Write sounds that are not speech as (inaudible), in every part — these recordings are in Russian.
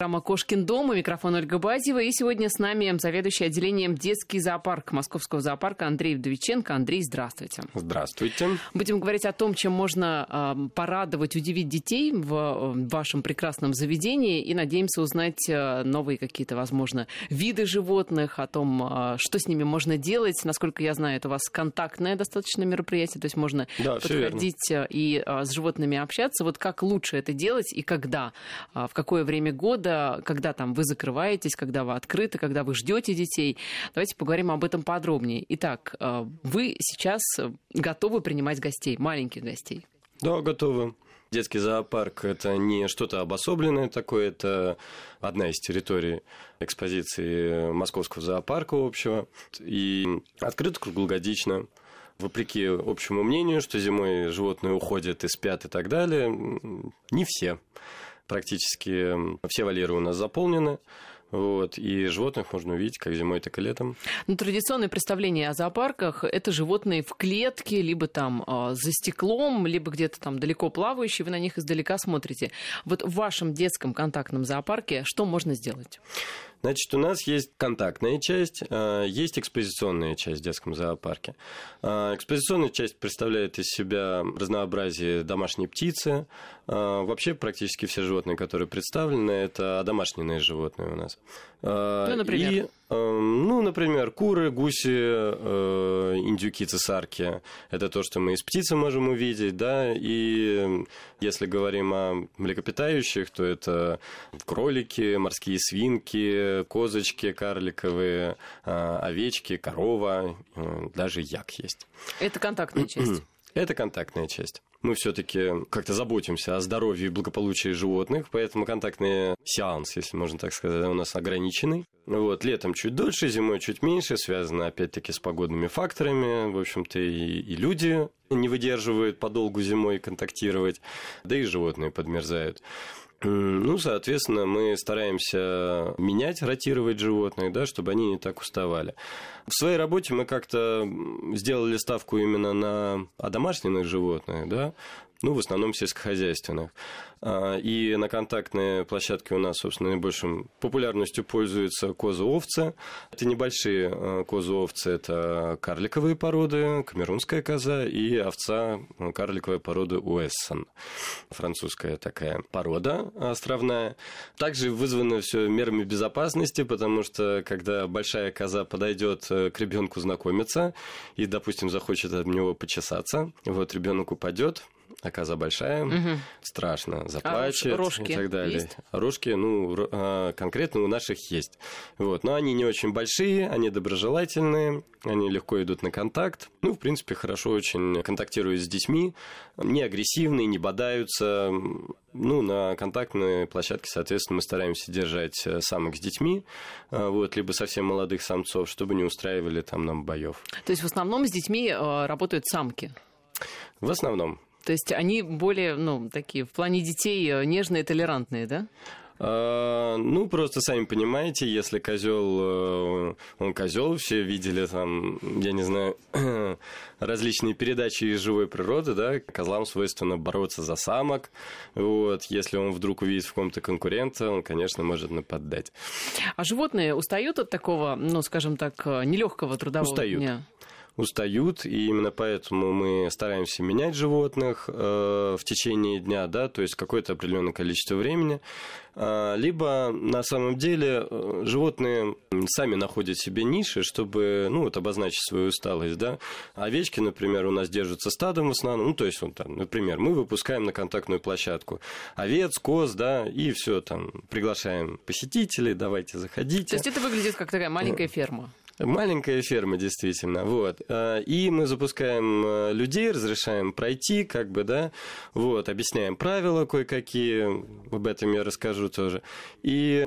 Программа «Кошкин дом» и микрофон Ольга Базева. И сегодня с нами заведующий отделением «Детский зоопарк» Московского зоопарка Андрей Вдовиченко. Андрей, здравствуйте. Здравствуйте. Будем говорить о том, чем можно э, порадовать, удивить детей в э, вашем прекрасном заведении. И надеемся узнать э, новые какие-то, возможно, виды животных, о том, э, что с ними можно делать. Насколько я знаю, это у вас контактное достаточно мероприятие, то есть можно Да, подходить э, и э, с животными общаться. Вот как лучше это делать и когда? А, В какое время года? Когда там вы закрываетесь, когда вы открыты, когда вы ждете детей? Давайте поговорим об этом подробнее. Итак, э, вы сейчас э, готовы принимать гостей, маленьких гостей? Да, готовы. Детский зоопарк – это не что-то обособленное такое, это одна из территорий экспозиции Московского зоопарка общего. И открыт круглогодично. Вопреки общему мнению, что зимой животные уходят и спят и так далее, не все. Практически все вольеры у нас заполнены. Вот, и животных можно увидеть как зимой, так и летом. Ну, традиционное представление о зоопарках – это животные в клетке, либо там э, за стеклом, либо где-то там далеко плавающие, вы на них издалека смотрите. Вот в вашем детском контактном зоопарке что можно сделать? Значит, у нас есть контактная часть, э, есть экспозиционная часть в детском зоопарке. Э, Экспозиционная часть представляет из себя разнообразие домашней птицы. Э, Вообще практически все животные, которые представлены, это домашние животные у нас. Ну, например? И, ну, например, куры, гуси, э, индюки, цесарки. Это то, что мы из птицы можем увидеть, да, и если говорим о млекопитающих, то это кролики, морские свинки, козочки карликовые, э, овечки, корова, э, даже як есть. Это контактная часть. (clears throat) Это контактная часть. Мы все-таки как-то заботимся о здоровье и благополучии животных, поэтому контактный сеанс, если можно так сказать, у нас ограниченный. Вот, летом чуть дольше, зимой чуть меньше, связано опять-таки с погодными факторами. В общем-то, и, и люди не выдерживают подолгу зимой контактировать, да и животные подмерзают. Ну, соответственно, мы стараемся менять, ротировать животных, да, чтобы они не так уставали. В своей работе мы как-то сделали ставку именно на одомашненных животных, да, ну, в основном сельскохозяйственных. А, И на контактной площадке у нас, собственно, наибольшей популярностью пользуются козы-овцы. Это небольшие э, козы-овцы, это карликовые породы, камерунская коза и овца э, карликовой породы Уэссон. Французская такая порода островная. Также вызвано все мерами безопасности, потому что когда большая коза подойдет э, к ребенку знакомиться и, допустим, захочет от него почесаться, вот ребенок упадет, а коза большая, Мгм. страшно, заплачет рожки и так далее. есть? Рожки, ну, а, конкретно у наших есть. Вот. Но они не очень большие, они доброжелательные, они легко идут на контакт. Ну, в принципе, хорошо очень контактируют с детьми, не агрессивные, не бодаются. Ну, на контактной площадке, соответственно, мы стараемся держать э, самок с детьми, а, вот, либо совсем молодых самцов, чтобы не устраивали там нам боев. То есть в основном с детьми э, работают самки. В основном. То есть они более, ну, такие в плане детей э, нежные, толерантные, да? А, Ну, просто сами понимаете, если козел, он козел, все видели там, я не знаю, (clears throat) различные передачи из живой природы, да, козлам свойственно бороться за самок, вот, если он вдруг увидит в ком-то конкурента, он, конечно, может нападать. А животные устают от такого, ну, скажем так, э, нелегкого трудового Устают. дня? устают, и именно поэтому мы стараемся менять животных э, в течение дня, да, то есть какое-то определенное количество времени. А, либо на самом деле э, животные сами находят себе ниши, чтобы, ну, вот обозначить свою усталость, да. Овечки, например, у нас держатся стадом в основном, ну, то есть, вот там, например, мы выпускаем на контактную площадку овец, коз, да, и все там, приглашаем посетителей, давайте заходите. То есть это выглядит как такая маленькая ферма. Маленькая ферма, действительно, вот. А, И мы запускаем э, людей, разрешаем пройти, как бы, да, вот, объясняем правила кое-какие, об этом я расскажу тоже. И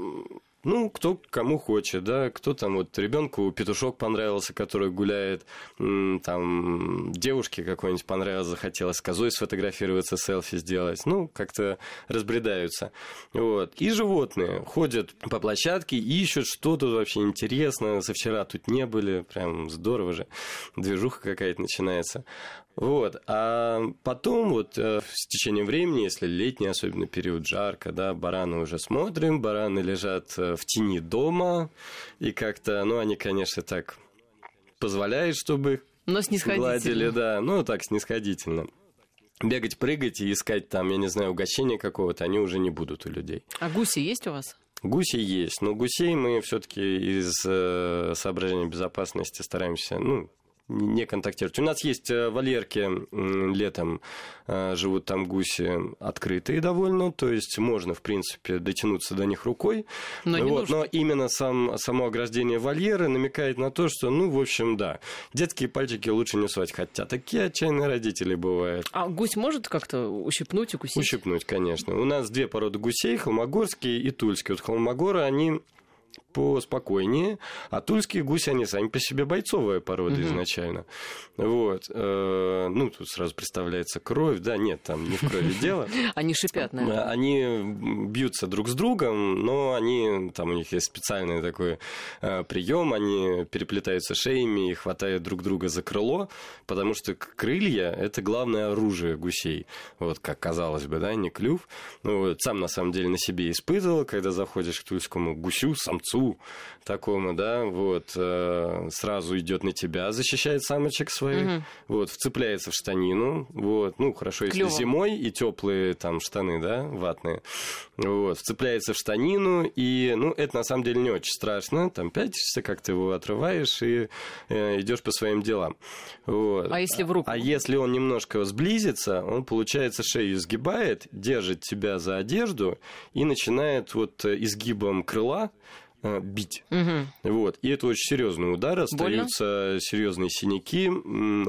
ну, кто кому хочет, да, кто там вот ребенку петушок понравился, который гуляет, там девушке какой-нибудь понравилось, захотелось с козой сфотографироваться, селфи сделать, ну, как-то разбредаются. Вот. И животные ходят по площадке, ищут, что тут вообще интересно, со вчера тут не были, прям здорово же, движуха какая-то начинается. Вот. А потом вот э, с течением времени, если летний, особенно период жарко, да, бараны уже смотрим, бараны лежат э, в тени дома, и как-то, ну, они, конечно, так позволяют, чтобы Но гладили, да, ну, так, снисходительно бегать, прыгать и искать там, я не знаю, угощения какого-то, они уже не будут у людей. А гуси есть у вас? Гуси есть, но гусей мы все-таки из э, соображений безопасности стараемся, ну, не контактировать. У нас есть э, вольерки летом, э, живут там гуси открытые довольно, то есть можно, в принципе, дотянуться до них рукой. Но, вот, нужно. но именно сам, само ограждение вольеры намекает на то, что, ну, в общем, да, детские пальчики лучше не сувать, хотя такие отчаянные родители бывают. А гусь может как-то ущипнуть, укусить? Ущипнуть, конечно. У нас две породы гусей, холмогорские и тульские. Вот холмогоры, они поспокойнее, а тульские гуси, они сами по себе бойцовая порода угу. изначально. Вот. Э, ну, тут сразу представляется кровь, да, нет, там не в крови дело. (laughs) Они шипят, наверное. Они бьются друг с другом, но они, там у них есть специальный такой э, прием, они переплетаются шеями и хватают друг друга за крыло, потому что крылья – это главное оружие гусей. Вот, как казалось бы, да, не клюв. Ну, вот, сам, на самом деле, на себе испытывал, когда заходишь к тульскому гусю, самцу, такому, да, вот, э, сразу идет на тебя, защищает самочек своих, угу. вот, вцепляется в штанину, вот, ну, хорошо, если Клёво. зимой и теплые там штаны, да, ватные, вот, вцепляется в штанину, и, ну, это на самом деле не очень страшно, там пятишься, как ты его отрываешь и э, идешь по своим делам, вот. А если в руку? А если он немножко сблизится, он, получается, шею изгибает, держит тебя за одежду и начинает вот э, изгибом крыла бить. Угу. Вот. И это очень серьезный удар, остаются Больно? серьезные синяки.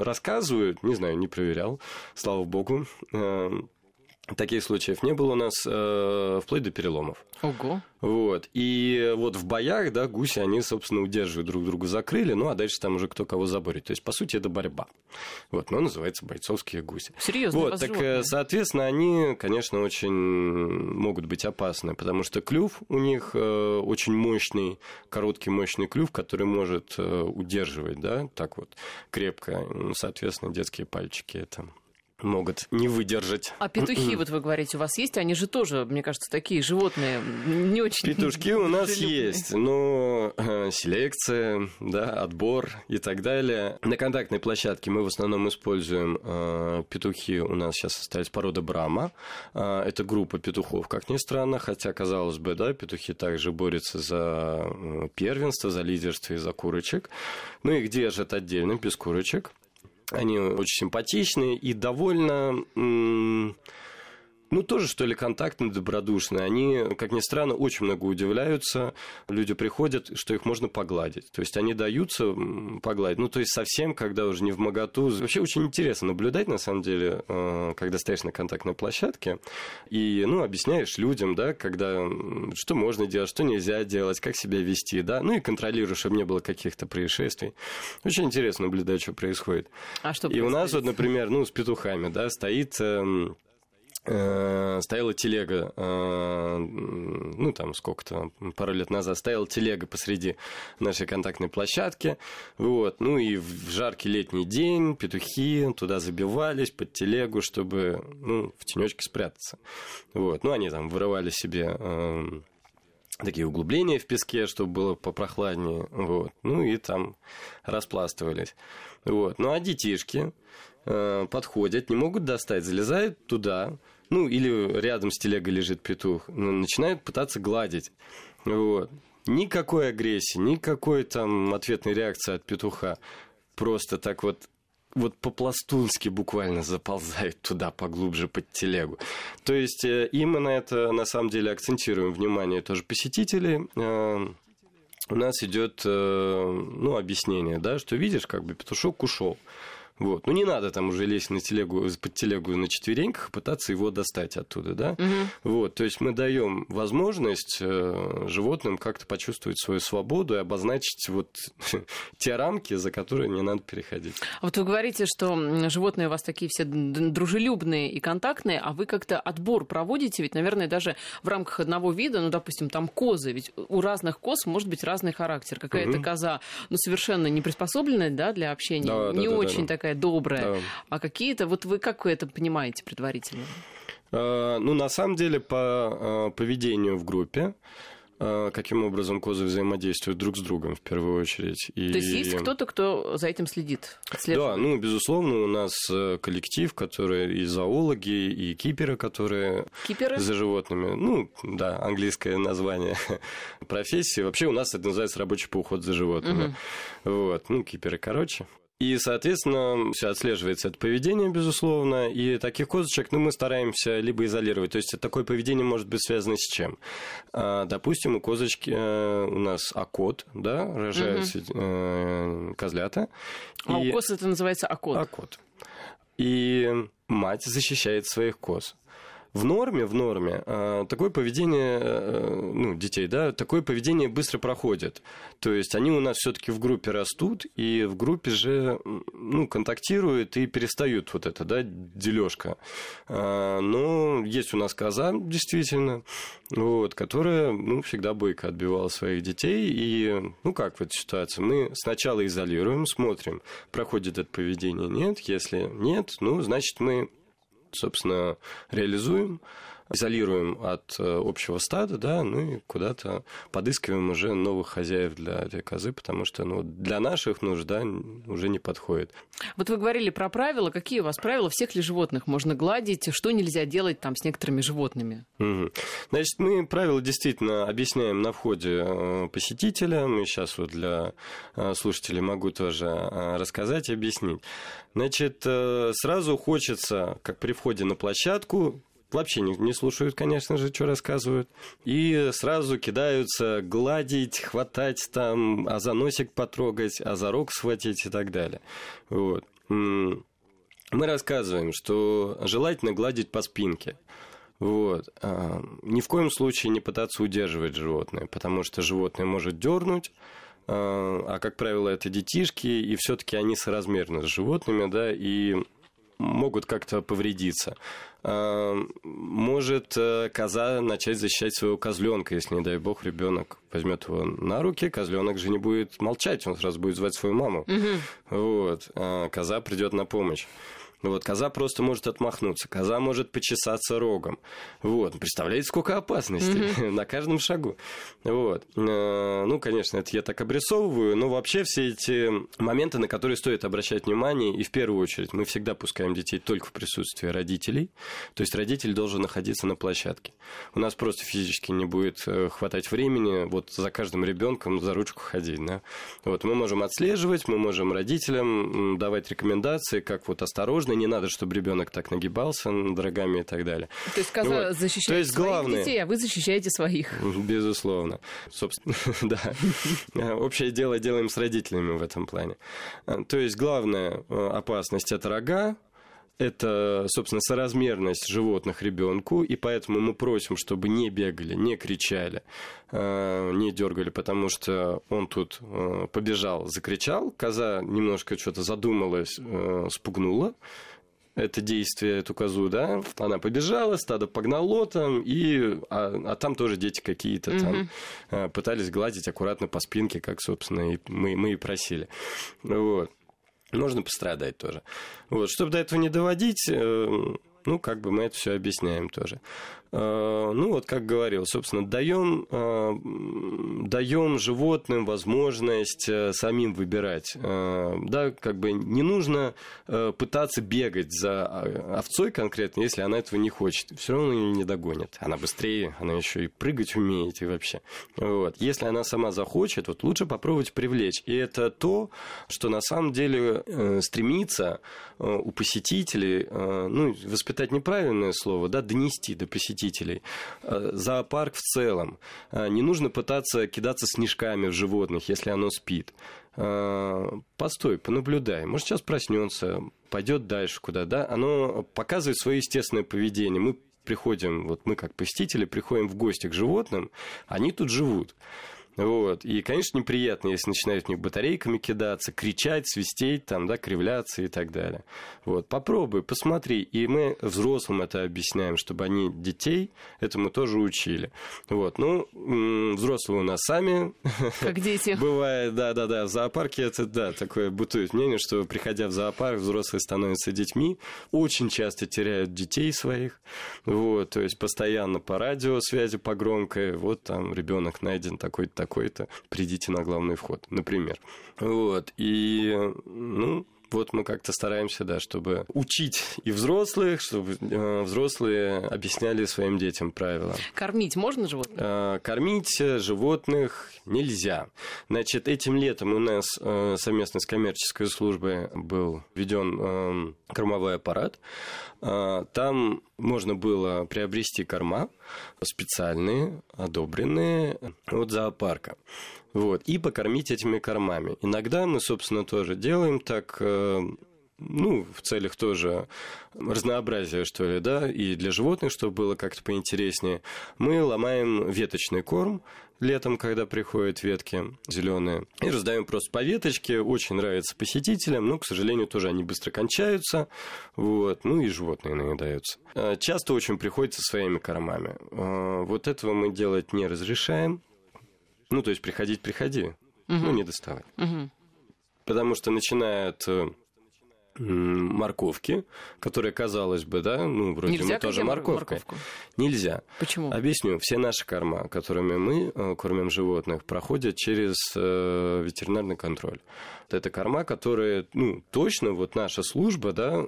Рассказывают, не знаю, не проверял, слава богу. Э, Таких случаев не было у нас э, вплоть до переломов. Ого. Вот. И вот в боях, да, гуси, они, собственно, удерживают друг друга за крылья, ну, а дальше там уже кто кого заборет. То есть, по сути, это борьба. Вот, но называется бойцовские гуси. Серьезно? Вот, так, животные. соответственно, они, конечно, очень могут быть опасны, потому что клюв у них э, очень мощный, короткий мощный клюв, который может э, удерживать, да, так вот, крепко. Ну, соответственно, детские пальчики это могут не выдержать. А петухи, вот вы говорите, у вас есть? Они же тоже, мне кажется, такие животные не очень... Петушки у нас (laughs) есть, но э, селекция, да, отбор и так далее. На контактной площадке мы в основном используем э, петухи, у нас сейчас остались порода Брама. Э, это группа петухов, как ни странно, хотя, казалось бы, да, петухи также борются за э, первенство, за лидерство и за курочек. Ну, их держат отдельно, без курочек. Они очень симпатичные и довольно ну, тоже, что ли, контактные, добродушные. Они, как ни странно, очень много удивляются. Люди приходят, что их можно погладить. То есть, они даются погладить. Ну, то есть, совсем, когда уже не в моготу. Вообще, очень интересно наблюдать, на самом деле, э, когда стоишь на контактной площадке и, ну, объясняешь людям, да, когда, что можно делать, что нельзя делать, как себя вести, да, ну, и контролируешь, чтобы не было каких-то происшествий. Очень интересно наблюдать, что происходит. А что И у нас вот, например, ну, с петухами, да, стоит эм, стояла телега, э, ну там сколько-то, пару лет назад, стояла телега посреди нашей контактной площадки, вот, ну и в жаркий летний день петухи туда забивались под телегу, чтобы, ну, в тенечке спрятаться, вот, ну они там вырывали себе э, такие углубления в песке, чтобы было попрохладнее, вот, ну и там распластывались, вот, ну а детишки подходят, не могут достать, залезают туда, ну, или рядом с телегой лежит петух, ну, начинают пытаться гладить. Вот. Никакой агрессии, никакой там ответной реакции от петуха. Просто так вот вот по-пластунски буквально заползают туда поглубже под телегу. То есть э, именно это на самом деле акцентируем внимание тоже посетителей. Э, у нас идет э, ну, объяснение, да, что видишь, как бы петушок ушел. Вот. Ну, не надо там уже лезть на телегу, под телегу на четвереньках, пытаться его достать оттуда, да? Угу. Вот. То есть мы даем возможность э, животным как-то почувствовать свою свободу и обозначить вот (laughs) те рамки, за которые не надо переходить. А вот вы говорите, что животные у вас такие все дружелюбные и контактные, а вы как-то отбор проводите, ведь, наверное, даже в рамках одного вида, ну, допустим, там козы, ведь у разных коз может быть разный характер. Какая-то угу. коза, ну, совершенно не приспособленная, да, для общения, да, не да, очень да, такая добрая, да. а какие-то, вот вы как вы это понимаете предварительно? А, ну, на самом деле, по а, поведению в группе, а, каким образом козы взаимодействуют друг с другом в первую очередь. И... То есть есть кто-то, кто за этим следит? Да, ну, безусловно, у нас э, коллектив, который и зоологи, и киперы, которые киперы? за животными. Ну, да, английское название (laughs) профессии. Вообще у нас это называется рабочий по уходу за животными. Угу. Вот, ну, киперы короче. И, соответственно, все отслеживается это поведение, безусловно, и таких козочек ну, мы стараемся либо изолировать. То есть такое поведение может быть связано с чем? А, допустим, у козочки э, у нас окот, да, рожаются угу. козлята. А и... у коз это называется окот? Окот. И мать защищает своих коз в норме, в норме, а, такое поведение, э, ну, детей, да, такое поведение быстро проходит. То есть они у нас все-таки в группе растут, и в группе же, ну, контактируют и перестают вот это, да, дележка. А, но есть у нас коза, действительно, вот, которая, ну, всегда бойко отбивала своих детей. И, ну, как в этой? Мы сначала изолируем, смотрим, проходит это поведение, нет. Если нет, ну, значит, мы собственно, реализуем изолируем от э, общего стада, да, ну и куда-то подыскиваем уже новых хозяев для этой козы, потому что ну, для наших нужд да, уже не подходит. Вот вы говорили про правила. Какие у вас правила? Всех ли животных можно гладить? Что нельзя делать там с некоторыми животными? Угу. Значит, мы правила действительно объясняем на входе э, посетителя. Мы сейчас вот для э, слушателей могу тоже рассказать и объяснить. Значит, сразу хочется, как при входе на площадку, вообще не, не слушают, конечно же, что рассказывают. И сразу кидаются гладить, хватать там, а за носик потрогать, а за рог схватить и так далее. Вот. Мы рассказываем, что желательно гладить по спинке. Вот. А, ни в коем случае не пытаться удерживать животное, потому что животное может дернуть, а, а как правило, это детишки, и все-таки они соразмерны с животными, да, и могут как-то повредиться. А, может э, коза начать защищать своего козленка, если, не дай бог, ребенок возьмет его на руки, козленок же не будет молчать, он сразу будет звать свою маму. Угу. Вот. А коза придет на помощь. Вот, коза просто может отмахнуться, коза может почесаться рогом. Вот, представляете, сколько опасностей mm-hmm. (laughs) на каждом шагу. Вот. Э, ну, конечно, это я так обрисовываю, но вообще все эти моменты, на которые стоит обращать внимание, и в первую очередь мы всегда пускаем детей только в присутствии родителей, то есть родитель должен находиться на площадке. У нас просто физически не будет э, хватать времени вот за каждым ребенком за ручку ходить. Да? Вот, мы можем отслеживать, мы можем родителям давать рекомендации, как вот осторожно не надо, чтобы ребенок так нагибался над рогами и так далее. То есть коза вот. защищает То есть, своих главное... детей, а вы защищаете своих. Безусловно. Собственно, (laughs) да. Общее дело делаем с родителями в этом плане. То есть главная э, опасность это рога, это, собственно, соразмерность животных ребенку, и поэтому мы просим, чтобы не бегали, не кричали, э, не дергали, потому что он тут э, побежал, закричал, коза немножко что-то задумалась, спугнула, это действие, эту козу, да, она побежала, стадо погнало там, и, а, а там тоже дети какие-то mm-hmm. там пытались гладить аккуратно по спинке, как, собственно, и мы, мы и просили. Вот. Можно пострадать тоже. Вот. Чтобы до этого не доводить, э, ну, как бы мы это все объясняем тоже. Э, ну, вот как говорил, собственно, даем, э, даем животным возможность э, самим выбирать. Да, как бы не нужно пытаться бегать за овцой конкретно, если она этого не хочет. Все равно ее не догонит. Она быстрее, она еще и прыгать умеет и вообще. Вот. Если она сама захочет, вот лучше попробовать привлечь. И это то, что на самом деле стремится у посетителей, ну, испытать неправильное слово, да, донести до посетителей. Э, зоопарк в целом. Э, не нужно пытаться кидаться снежками в животных, если оно спит. Постой, понаблюдай. Может, сейчас проснется, пойдет дальше куда, да? Оно показывает свое естественное поведение. Мы приходим, вот мы как посетители приходим в гости к животным, они тут живут. Вот. И, конечно, неприятно, если начинают в них батарейками кидаться, кричать, свистеть, там, да, кривляться и так далее. Вот. Попробуй, посмотри. И мы взрослым это объясняем, чтобы они детей этому тоже учили. Вот. Ну, взрослые у нас сами. (laughs) Как дети. Бывает, да-да-да. В зоопарке это, да, такое бытует мнение, что, приходя в зоопарк, взрослые становятся детьми. Очень часто теряют детей своих. Вот. То есть, постоянно по радиосвязи, по громкой. Вот там ребенок найден такой-то такой-то, придите на главный вход, например. Вот, и, ну, вот мы как-то стараемся, да, чтобы учить и взрослых, чтобы э, взрослые объясняли своим детям правила. Кормить можно животных? Э, кормить животных нельзя. Значит, этим летом у нас э, совместно с коммерческой службой был введен э, кормовой аппарат. Там можно было приобрести корма специальные, одобренные от зоопарка. Вот, и покормить этими кормами. Иногда мы, собственно, тоже делаем так, э, ну, в целях тоже разнообразия, что ли, да, и для животных, чтобы было как-то поинтереснее. Мы ломаем веточный корм летом, когда приходят ветки зеленые, и раздаем просто по веточке. Очень нравится посетителям, но, к сожалению, тоже они быстро кончаются, вот, ну и животные наедаются. Э, часто очень приходится своими кормами. Э, вот этого мы делать не разрешаем, ну, то есть приходить, приходи, угу. ну, не доставать. Угу. Потому что начинают э, морковки, которые, казалось бы, да, ну, вроде Нельзя мы тоже. Морковку? Нельзя. Почему? Объясню. Все наши корма, которыми мы э, кормим животных, проходят через э, ветеринарный контроль. Это корма, которые, ну, точно вот наша служба, да,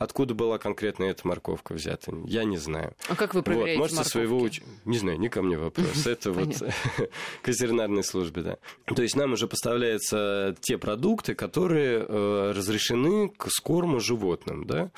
Откуда была конкретно эта морковка взята, я не знаю. А как вы проверяете вот, можете своего уч... Не знаю, не ко мне вопрос. (laughs) Это вот (laughs) к ветеринарной службе, да. То есть нам уже поставляются те продукты, которые э, разрешены к скорму животным, да.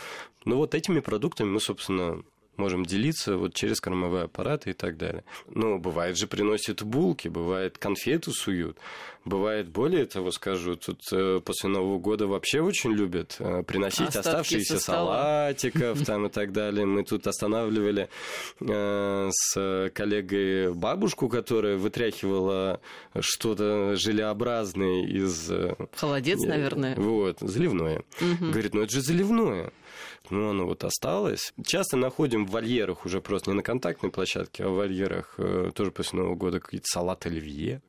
Ну вот этими продуктами мы, собственно, можем делиться вот через кормовые аппараты и так далее. Но бывает же приносят булки, бывает конфету суют, бывает более того скажу, тут э, после Нового года вообще очень любят э, приносить Остатки оставшиеся салатиков (laughs) там и так далее. Мы тут останавливали э, с коллегой бабушку, которая вытряхивала что-то желеобразное из... Холодец, наверное. Вот, заливное. Говорит, ну это же заливное ну, оно вот осталось. Часто находим в вольерах уже просто не на контактной площадке, а в вольерах э, тоже после Нового года какие-то салат оливье.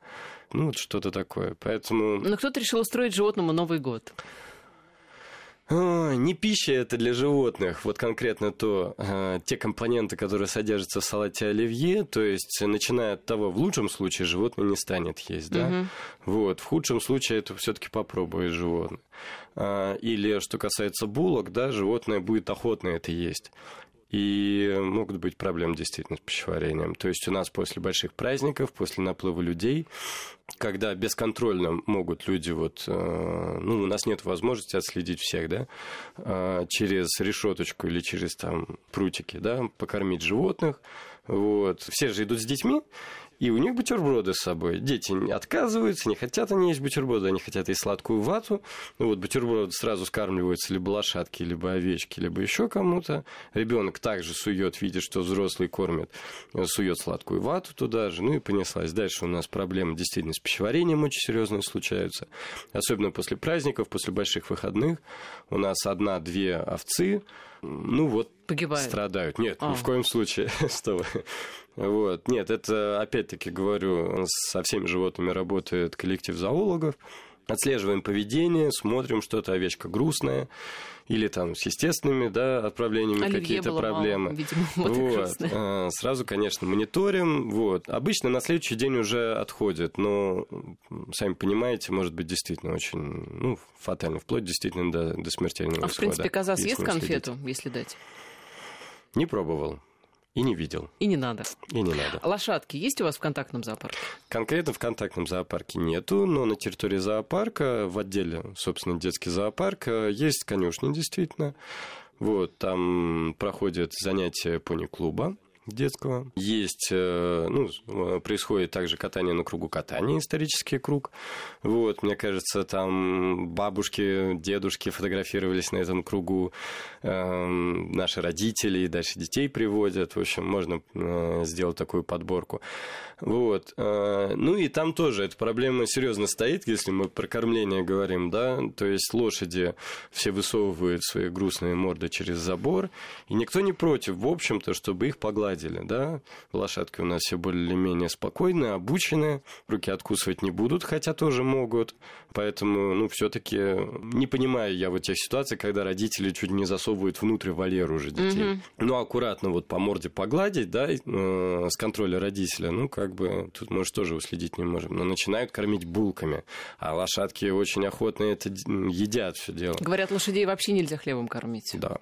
Ну, вот что-то такое. Поэтому... Но кто-то решил устроить животному Новый год. О, не пища это для животных, вот конкретно то, э, те компоненты, которые содержатся в салате оливье, то есть начиная от того, в лучшем случае животное не станет есть, да, угу. вот, в худшем случае это все-таки попробует животное. А, или что касается булок, да, животное будет охотно это есть. И могут быть проблемы действительно с пищеварением. То есть у нас после больших праздников, после наплыва людей, когда бесконтрольно могут люди вот, э, ну, у нас нет возможности отследить всех, да, э, через решеточку или через там прутики, да, покормить животных, вот. Все же идут с детьми, и у них бутерброды с собой. Дети отказываются, не хотят они есть бутерброды, они хотят есть сладкую вату. Ну вот бутерброды сразу скармливаются либо лошадки, либо овечки, либо еще кому-то. Ребенок также сует, видит, что взрослый кормит, сует сладкую вату туда же, ну и понеслась. Дальше у нас проблемы действительно с пищеварением очень серьезные случаются. Особенно после праздников, после больших выходных. У нас одна-две овцы, ну вот Погибают. страдают. Нет, а. ни в коем случае. (laughs) Вот. Нет, это, опять-таки говорю, со всеми животными работает коллектив зоологов. Отслеживаем поведение, смотрим, что-то овечка грустная, или там с естественными да, отправлениями какие-то проблемы. Мало, видимо, (laughs) вот. вот. А, сразу, конечно, мониторим. Вот. Обычно на следующий день уже отходит, но, сами понимаете, может быть действительно очень ну, фатально, вплоть действительно до, до смертельного а, исхода. в принципе, коза съест конфету, следить. если дать? Не пробовал. И не видел. И не надо. И не надо. Лошадки есть у вас в контактном зоопарке? Конкретно в контактном зоопарке нету, но на территории зоопарка, в отделе, собственно, детский зоопарк, э, есть конюшни, действительно. Вот, там проходят занятия пони-клуба детского. Есть, э, ну, происходит также катание на кругу катания, исторический круг. Вот, мне кажется, там бабушки, дедушки фотографировались на этом кругу, эм, наши родители, дальше детей приводят. В общем, можно э, сделать такую подборку. Вот. Э, ну и там тоже эта проблема серьезно стоит, если мы про кормление говорим, да, то есть лошади все высовывают свои грустные морды через забор, и никто не против, в общем-то, чтобы их погладили, да. Лошадки у нас все более-менее спокойные, обученные, руки откусывать не будут, хотя тоже могут, поэтому, ну, все таки не понимаю я вот тех ситуаций, когда родители чуть не засовывают внутрь вольер уже детей. Mm-hmm. Ну, аккуратно вот по морде погладить, да, э, с контроля родителя, ну, как бы тут, может, тоже уследить не можем. Но начинают кормить булками. А лошадки очень охотно это едят все дело. Говорят, лошадей вообще нельзя хлебом кормить. Да.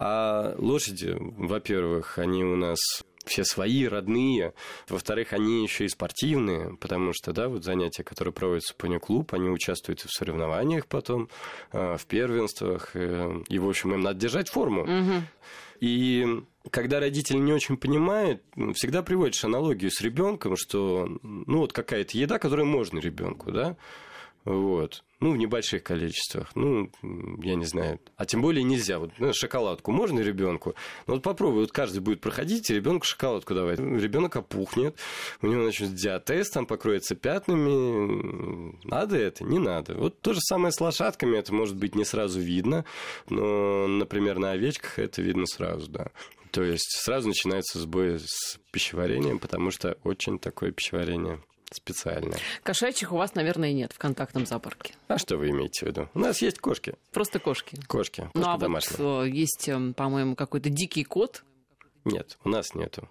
А лошади, во-первых, они у нас все свои, родные. Во-вторых, они еще и спортивные, потому что, да, вот занятия, которые проводятся в пони-клуб, они участвуют в соревнованиях потом, а, в первенствах, э, и, в общем, им надо держать форму. Угу. И когда родители не очень понимают, всегда приводишь аналогию с ребенком, что ну вот какая-то еда, которая можно ребенку, да, вот. Ну, в небольших количествах. Ну, я не знаю. А тем более нельзя. Вот ну, шоколадку можно ребенку. Но вот попробуй, вот каждый будет проходить, и ребенку шоколадку давать. Ребенок опухнет, у него начнет диатез, там покроется пятнами. Надо это? Не надо. Вот то же самое с лошадками. Это может быть не сразу видно. Но, например, на овечках это видно сразу, да. То есть сразу начинается сбой с пищеварением, потому что очень такое пищеварение специальное. Кошачьих у вас, наверное, нет в контактном зоопарке. А что вы имеете в виду? У нас есть кошки. Просто кошки. Кошки. кошки ну а домашние. вот э, есть, эм, по-моему, какой-то дикий кот. Нет, у нас нету.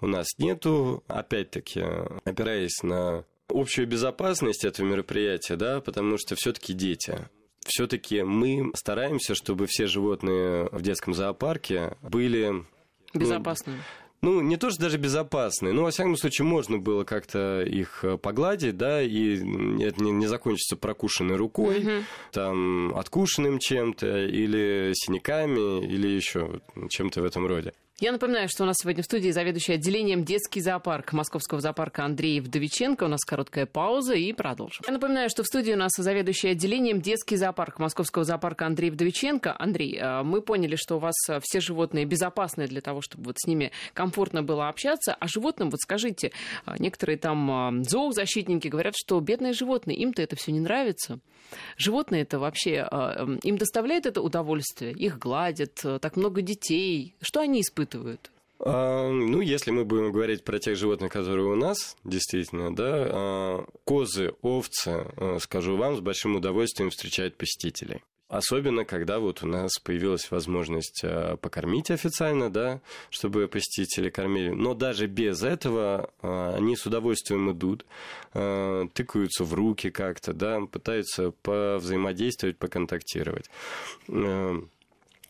У нас нету, опять-таки, опираясь на общую безопасность этого мероприятия, да, потому что все-таки дети. Все-таки мы стараемся, чтобы все животные в детском зоопарке были ну, безопасными. Ну, ну, не то, что даже безопасные, но, во всяком случае, можно было как-то их э, погладить, да, и это не, не закончится прокушенной рукой, угу. там, откушенным чем-то, или синяками, или еще чем-то в этом роде. Я напоминаю, что у нас сегодня в студии заведующий отделением детский зоопарк Московского зоопарка Андрей Вдовиченко. У нас короткая пауза и продолжим. Я напоминаю, что в студии у нас заведующий отделением детский зоопарк Московского зоопарка Андрей Вдовиченко. Андрей, э, мы поняли, что у вас э, все животные безопасны для того, чтобы вот с ними комфортно было общаться. А животным, вот скажите, э, некоторые там зоозащитники говорят, что бедные животные, им-то это все не нравится. Животные это вообще, им доставляет это удовольствие? Их гладят, так много детей. Что они испытывают? Испытывают? А, ну, если мы будем говорить про тех животных, которые у нас, действительно, да, а, козы, овцы, а, скажу вам, с большим удовольствием встречают посетителей. Особенно, когда вот у нас появилась возможность покормить официально, да, чтобы посетители кормили. Но даже без этого они с удовольствием идут, тыкаются в руки как-то, да, пытаются повзаимодействовать, поконтактировать.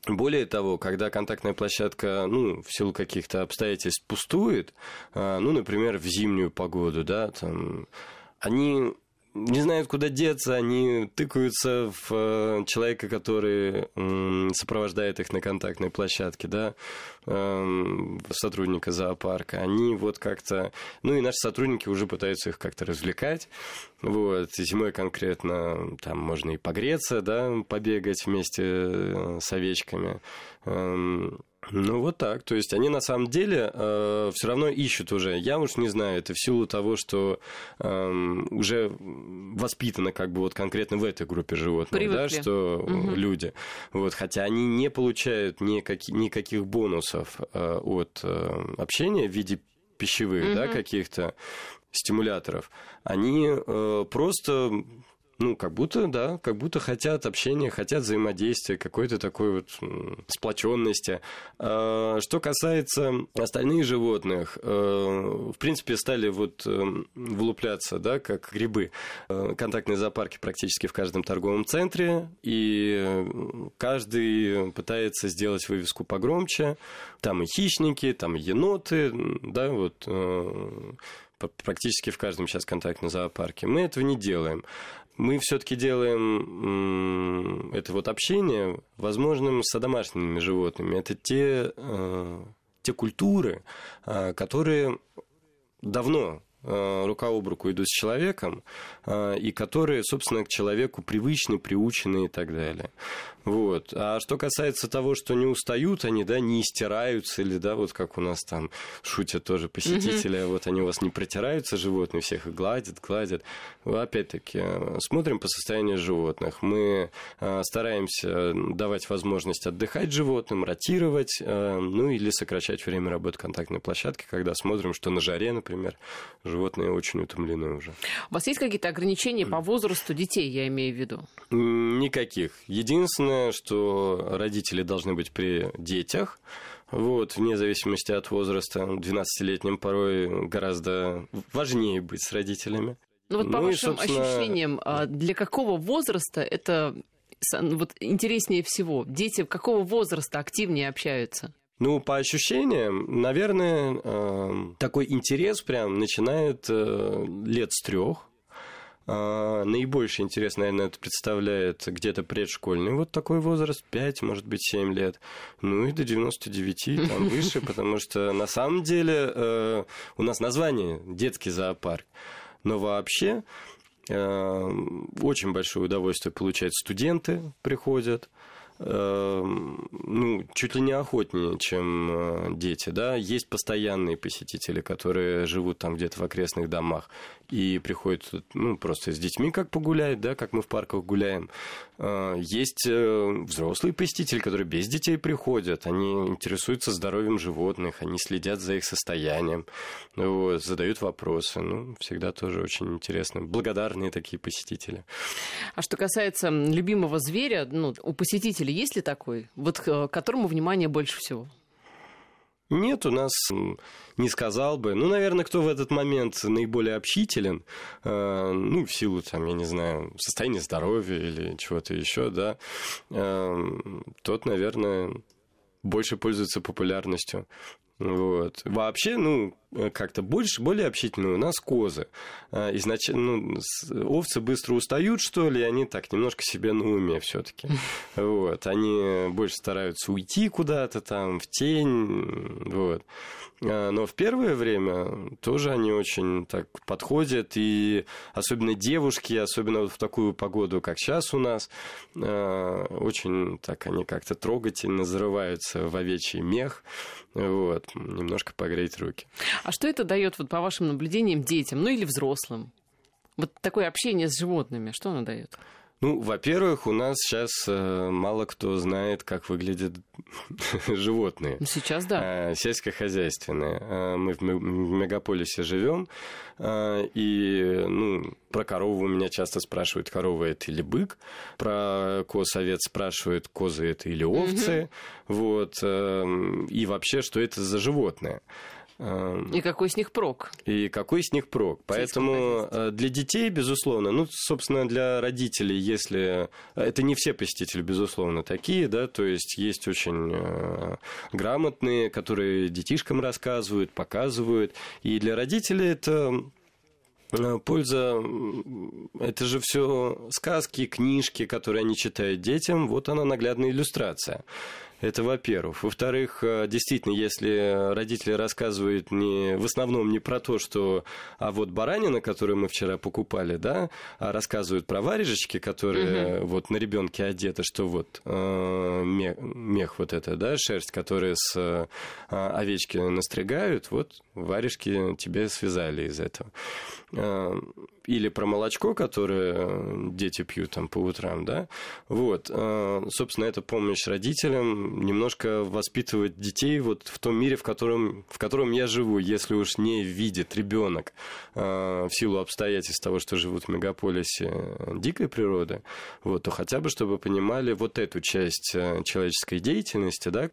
Более того, когда контактная площадка, ну, в силу каких-то обстоятельств пустует, а, ну, например, в зимнюю погоду, да, там, они не знают, куда деться, они тыкаются в э, человека, который сопровождает их на контактной площадке, да, эм, сотрудника зоопарка. Они вот как-то... Ну, и наши сотрудники уже пытаются их как-то развлекать. Вот, зимой конкретно там можно и погреться, да, побегать вместе э, с овечками. Ну, вот так. То есть они на самом деле э, все равно ищут уже. Я уж не знаю, это в силу того, что э, уже воспитано как бы вот конкретно в этой группе животных, Привыкли. да, что угу. люди. Вот, хотя они не получают никаких, никаких бонусов э, от э, общения в виде пищевых, угу. да, каких-то стимуляторов. Они э, просто ну, как будто, да, как будто хотят общения, хотят взаимодействия, какой-то такой вот сплоченности. А, что касается остальных животных, э, в принципе, стали вот э, вылупляться, да, как грибы. Э, контактные зоопарки практически в каждом торговом центре, и каждый пытается сделать вывеску погромче. Там и хищники, там и еноты, да, вот практически в каждом сейчас контактном зоопарке. Мы этого не делаем. Мы все-таки делаем это вот общение возможным с домашними животными. Это те, э, те культуры, э, которые давно Э, рука об руку идут с человеком, и которые, собственно, к человеку привычны, приучены и так далее. Вот. А что касается того, что не устают они, да, не истираются, или, да, вот как у нас там шутят тоже посетители, mm вот они у вас не протираются, животные, всех их гладят, гладят. Опять-таки, э, смотрим по состоянию животных. Мы стараемся давать возможность отдыхать животным, ротировать, ну или сокращать время работы контактной площадки, когда смотрим, что на жаре, например, животные очень утомлены уже. У вас есть какие-то ограничения по возрасту детей, я имею в виду? Никаких. Единственное, что родители должны быть при детях, вот, вне зависимости от возраста, 12-летним порой гораздо важнее быть с родителями. Ну вот по ну вашим и, собственно... ощущениям, а для какого возраста это вот интереснее всего? Дети какого возраста активнее общаются? Ну, по ощущениям, наверное, э, такой интерес прям начинает э, лет с трех. Э, наибольший интерес, наверное, это представляет где-то предшкольный вот такой возраст, 5, может быть, 7 лет. Ну и до 99, там (laughs) выше, потому что на самом деле у нас название «Детский зоопарк». Но вообще очень большое удовольствие получают студенты, приходят, ну, чуть ли не охотнее, чем э, дети, да. Есть постоянные посетители, которые живут там где-то в окрестных домах и приходят, ну, просто с детьми как погулять, да, как мы в парках гуляем. Э, есть э, взрослые посетители, которые без детей приходят, они интересуются здоровьем животных, они следят за их состоянием, вот, задают вопросы, ну, всегда тоже очень интересно. Благодарные такие посетители. А что касается любимого зверя, ну, у посетителей есть ли такой, вот к которому внимание больше всего? Нет, у нас не сказал бы. Ну, наверное, кто в этот момент наиболее общителен, э, ну, в силу, там, я не знаю, состояния здоровья или чего-то еще, да, э, тот, наверное, больше пользуется популярностью. Вот. Вообще, ну, как-то больше, более общительные у нас козы. А, изначально, ну, овцы быстро устают, что ли, они так немножко себе на уме все таки (laughs) Вот. Они больше стараются уйти куда-то там, в тень, вот. А, но в первое время тоже они очень так подходят, и особенно девушки, особенно вот в такую погоду, как сейчас у нас, а, очень так они как-то трогательно зарываются в овечий мех, вот, немножко погреть руки. А что это дает, вот по вашим наблюдениям, детям, ну или взрослым? Вот такое общение с животными, что оно дает? Ну, во-первых, у нас сейчас э, мало кто знает, как выглядят (laughs) животные. Ну, сейчас да. Э, сельскохозяйственные. Э, мы в мегаполисе живем, э, и ну, про корову меня часто спрашивают, корова это или бык, про коз овец спрашивают, козы это или овцы, угу. вот, э, и вообще, что это за животное. Эм, и какой с них прок? И какой с них прок. Поэтому э, для детей, безусловно, ну, собственно, для родителей, если... Э, это не все посетители, безусловно, такие, да, то есть есть очень э, грамотные, которые детишкам рассказывают, показывают. И для родителей это польза, это же все сказки, книжки, которые они читают детям, вот она наглядная иллюстрация. Это во-первых. Во-вторых, э, действительно, если родители рассказывают не, в основном не про то, что а вот баранина, которую мы вчера покупали, да, а рассказывают про варежечки, которые угу. вот на ребенке одеты, что вот э, мех, мех вот это, да, шерсть, которая с э, овечки настригают, вот варежки тебе связали из этого. Э, или про молочко, которое дети пьют там по утрам, да, вот, э, собственно, это помощь родителям немножко воспитывать детей вот в том мире, в котором, в котором я живу, если уж не видит ребенок в силу обстоятельств того, что живут в мегаполисе дикой природы, вот, то хотя бы, чтобы понимали вот эту часть человеческой деятельности, да,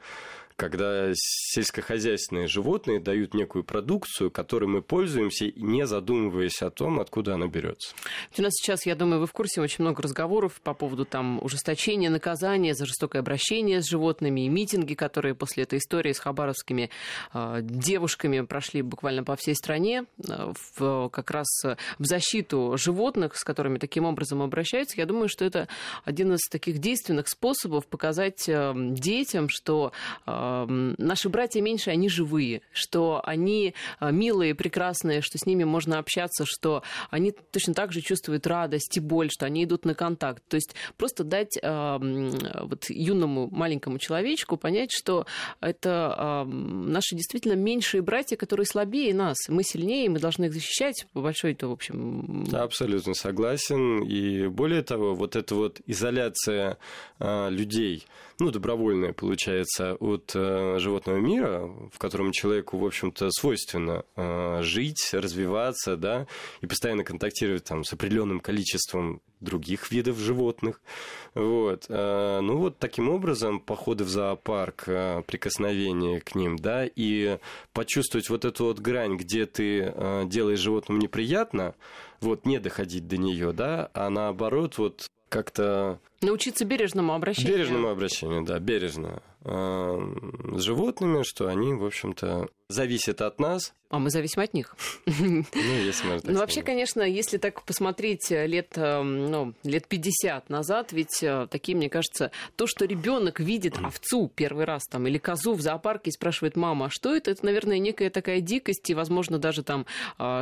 когда сельскохозяйственные животные дают некую продукцию, которой мы пользуемся, не задумываясь о том, откуда она берется. У нас сейчас, я думаю, вы в курсе очень много разговоров по поводу там ужесточения наказания за жестокое обращение с животными и митинги, которые после этой истории с хабаровскими э, девушками прошли буквально по всей стране э, в, как раз в защиту животных, с которыми таким образом обращаются. Я думаю, что это один из таких действенных способов показать э, детям, что э, наши братья меньше, они живые, что они э, милые, прекрасные, что с ними можно общаться, что они точно так же чувствуют радость и боль, что они идут на контакт. То есть просто дать вот юному маленькому человечку понять, что это наши действительно меньшие братья, которые слабее нас. Мы сильнее, мы должны их защищать. По большой-то, в общем... Абсолютно согласен. И более того, вот эта вот изоляция людей, ну, добровольная, получается, от животного мира, в котором человеку, в общем-то, свойственно э, жить, развиваться, да, и постоянно контактировать там с определенным количеством других видов животных. Вот. Э, ну вот таким образом походы в зоопарк, э, прикосновение к ним, да, и почувствовать вот эту вот грань, где ты э, делаешь животному неприятно, вот не доходить до нее, да, а наоборот вот как-то... Научиться бережному обращению. Бережному обращению, да, бережно. С животными, что они, в общем-то, зависят от нас, а мы зависим от них. (laughs) Ну, если можно так Ну, вообще, конечно, если так посмотреть э, лет, э, ну, лет 50 назад, ведь э, такие, мне кажется, то, что ребенок видит овцу первый раз там или козу в зоопарке и спрашивает мама, а что это? Это, наверное, некая такая дикость, и, возможно, даже там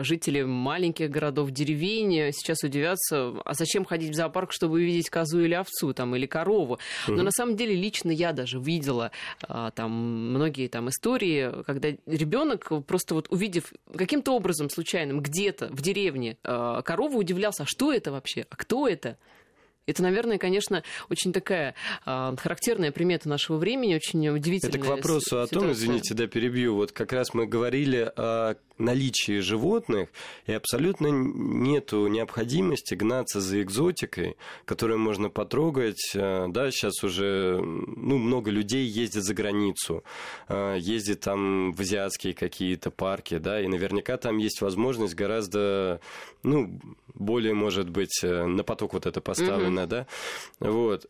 жители маленьких городов, деревень сейчас удивятся, а зачем ходить в зоопарк, чтобы увидеть козу или овцу там, или корову? Но на самом деле лично я даже видела там многие там истории, когда ребенок просто вот увидев каким-то образом случайным где-то в деревне э, корову, удивлялся, а что это вообще, а кто это? Это, наверное, конечно, очень такая э, характерная примета нашего времени, очень удивительная. Это к вопросу ситуация. о том, извините, да, перебью. Вот как раз мы говорили о наличии животных, и абсолютно нету необходимости гнаться за экзотикой, которую можно потрогать. Э, да, сейчас уже ну, много людей ездит за границу, э, ездит там в азиатские какие-то парки, да, и наверняка там есть возможность гораздо, ну, более, может быть, э, на поток вот это поставлено, mm-hmm. да, вот.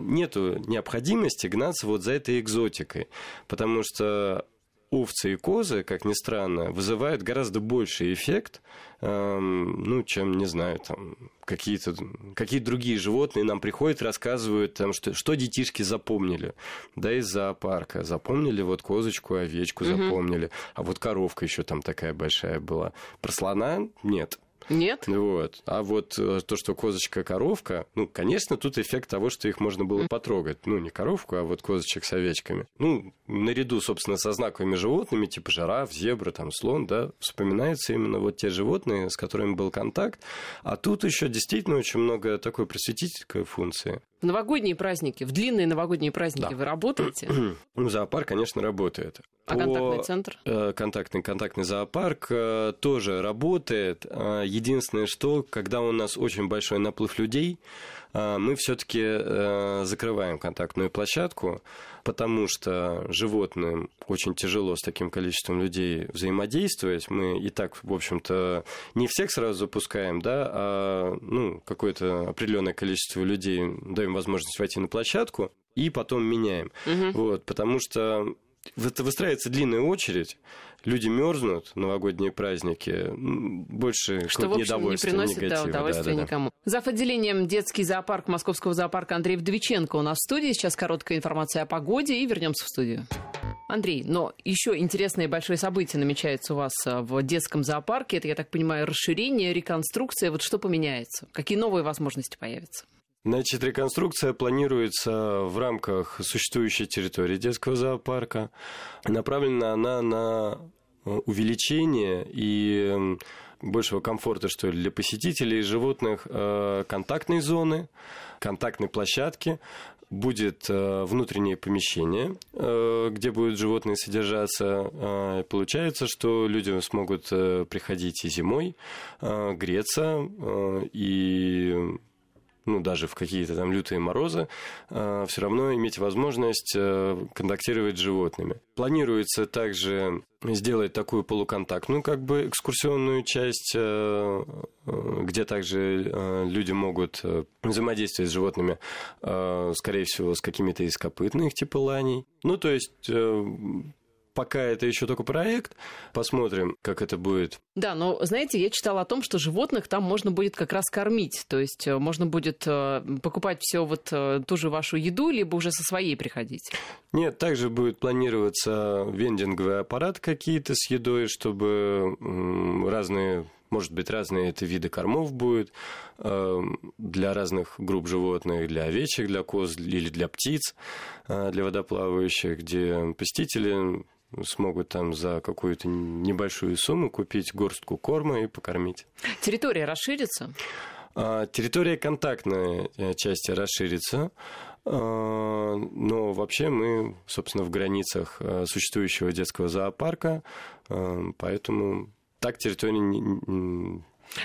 Нету необходимости гнаться вот за этой экзотикой, потому что овцы и козы, как ни странно, вызывают гораздо больший эффект, эм, ну, чем, не знаю, там, какие-то какие другие животные нам приходят, рассказывают, там, что, что детишки запомнили, да, из зоопарка. Запомнили вот козочку, овечку угу. запомнили, а вот коровка еще там такая большая была. Про слона нет. Нет? Вот. А вот э, то, что козочка-коровка, ну, конечно, тут эффект того, что их можно было потрогать. Ну, не коровку, а вот козочек с овечками. Ну, наряду, собственно, со знаковыми животными, типа жираф, зебра, там, слон, да, вспоминаются именно вот те животные, с которыми был контакт. А тут еще действительно очень много такой просветительской функции. В новогодние праздники, в длинные новогодние праздники да. вы работаете? (clears throat) Зоопарк, конечно, работает. А По... контактный центр? Э, контактный, контактный зоопарк э, тоже работает. Э, единственное, что когда у нас очень большой наплыв людей, мы все-таки закрываем контактную площадку, потому что животным очень тяжело с таким количеством людей взаимодействовать. Мы и так, в общем-то, не всех сразу запускаем, да, а ну, какое-то определенное количество людей даем возможность войти на площадку и потом меняем. Угу. Вот, потому что выстраивается длинная очередь, люди мерзнут, новогодние праздники, больше что, в общем, не приносит негатива. Да, удовольствия да, да, никому. Да. Зав. отделением детский зоопарк Московского зоопарка Андрей Вдовиченко у нас в студии. Сейчас короткая информация о погоде и вернемся в студию. Андрей, но еще интересное большое событие намечается у вас э, в детском зоопарке. Это, я так понимаю, расширение, реконструкция. Вот что поменяется? Какие новые возможности появятся? Значит, реконструкция планируется в рамках существующей территории детского зоопарка. Направлена она на э, увеличение и большего комфорта, что ли, для посетителей и животных э, контактной зоны, контактной площадки, будет э, внутреннее помещение, где будут животные содержаться. Получается, что люди смогут приходить и зимой, греться, и ну, даже в какие-то там лютые морозы, э, все равно иметь возможность э, контактировать с животными. Планируется также сделать такую полуконтактную как бы экскурсионную часть, э, э, где также люди могут взаимодействовать с животными, скорее всего, с какими-то из копытных типа ланей. Ну, то есть пока это еще только проект. Посмотрим, как это будет. Да, но, знаете, я читала о том, что животных там можно будет как раз кормить. То есть э, можно будет э, покупать все вот э, ту же вашу еду, либо уже со своей приходить. Нет, также будет планироваться вендинговый аппарат какие-то с едой, чтобы разные может быть, разные это виды кормов будет для разных групп животных, для овечек, для коз или для птиц, для водоплавающих, где посетители смогут там за какую-то небольшую сумму купить горстку корма и покормить. Территория расширится? А, территория контактной э, части расширится, а, но вообще мы, собственно, в границах э, существующего детского зоопарка, э, поэтому так территория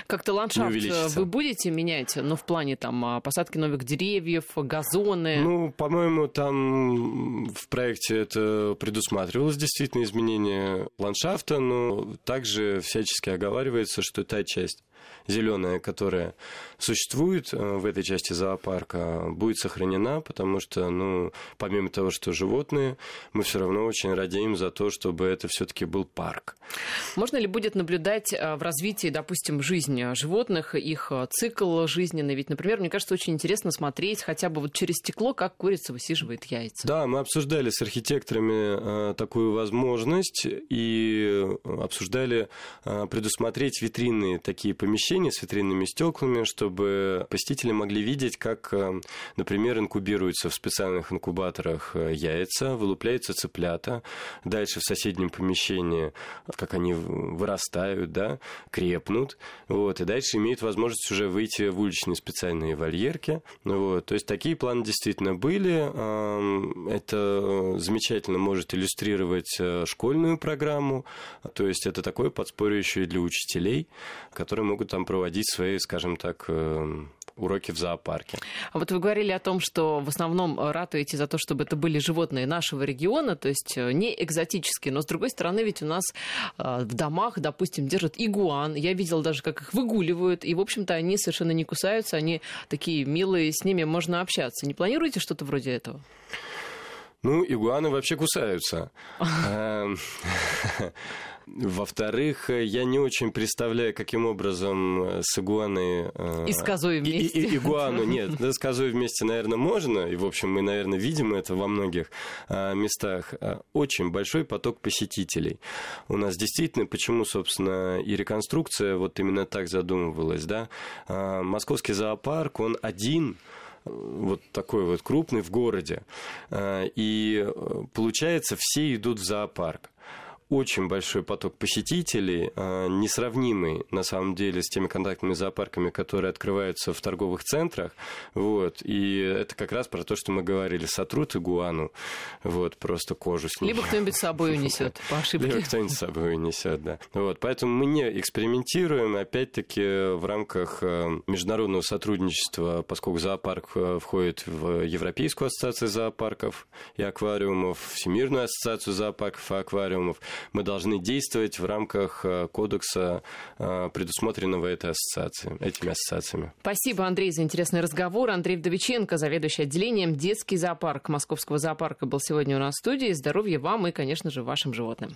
как-то ландшафт э, вы будете менять, ну, в плане там а, посадки новых деревьев, газоны? Ну, по-моему, там в проекте это предусматривалось действительно изменение ландшафта, но также всячески оговаривается, что та часть зеленая, которая существует э, в этой части зоопарка, будет сохранена, потому что, ну, помимо того, что животные, мы все равно очень радеем за то, чтобы это все-таки был парк. Можно ли будет наблюдать э, в развитии, допустим, жизни животных, их э, цикл жизненный? Ведь, например, мне кажется, очень интересно смотреть хотя бы вот через стекло, как курица высиживает яйца. Да, мы обсуждали с архитекторами такую возможность и обсуждали предусмотреть витринные такие помещения с витринными стеклами, чтобы посетители могли видеть, как, например, инкубируются в специальных инкубаторах яйца, вылупляются цыплята, дальше в соседнем помещении как они вырастают, да, крепнут, вот, и дальше имеют возможность уже выйти в уличные специальные вольерки, вот, то есть такие планы действительно были, это замечательно может иллюстрировать э, школьную программу, то есть это такое подспорье еще и для учителей, которые могут там проводить свои, скажем так, эм, уроки в зоопарке. А вот вы говорили о том, что в основном ратуете за то, чтобы это были животные нашего региона, то есть э, не экзотические, но с другой стороны ведь у нас э, в домах, допустим, держат игуан. Я видела даже, как их выгуливают, и, в общем-то, они совершенно не кусаются, они такие милые, с ними можно общаться. Не планируете что-то вроде этого? Ну, игуаны вообще кусаются. (laughs) (laughs) Во-вторых, я не очень представляю, каким образом э, с игуаной... Э, и с козой вместе. И, и, игуану, нет, да, с козой вместе, наверное, можно. И, в общем, мы, наверное, видим это во многих а, местах. Очень большой поток посетителей. У нас действительно, почему, собственно, и реконструкция вот именно так задумывалась, да? А, московский зоопарк, он один вот такой вот крупный в городе. И э, получается, все идут в зоопарк очень большой поток посетителей, а, несравнимый на самом деле с теми контактными зоопарками, которые открываются в торговых центрах. Вот. И это как раз про то, что мы говорили, сотрут игуану, вот, просто кожу с ним. Либо кто-нибудь с собой (laughs) унесет, по ошибке. Либо кто-нибудь с собой унесет, да. Вот. Поэтому мы не экспериментируем, опять-таки, в рамках э, международного сотрудничества, поскольку зоопарк э, входит в Европейскую ассоциацию зоопарков и аквариумов, Всемирную ассоциацию зоопарков и аквариумов, мы должны действовать в рамках э, кодекса, э, предусмотренного этой ассоциацией, этими ассоциациями. Спасибо, Андрей, за интересный разговор. Андрей Вдовиченко, заведующий отделением детский зоопарк Московского зоопарка, был сегодня у нас в студии. Здоровья вам и, конечно же, вашим животным.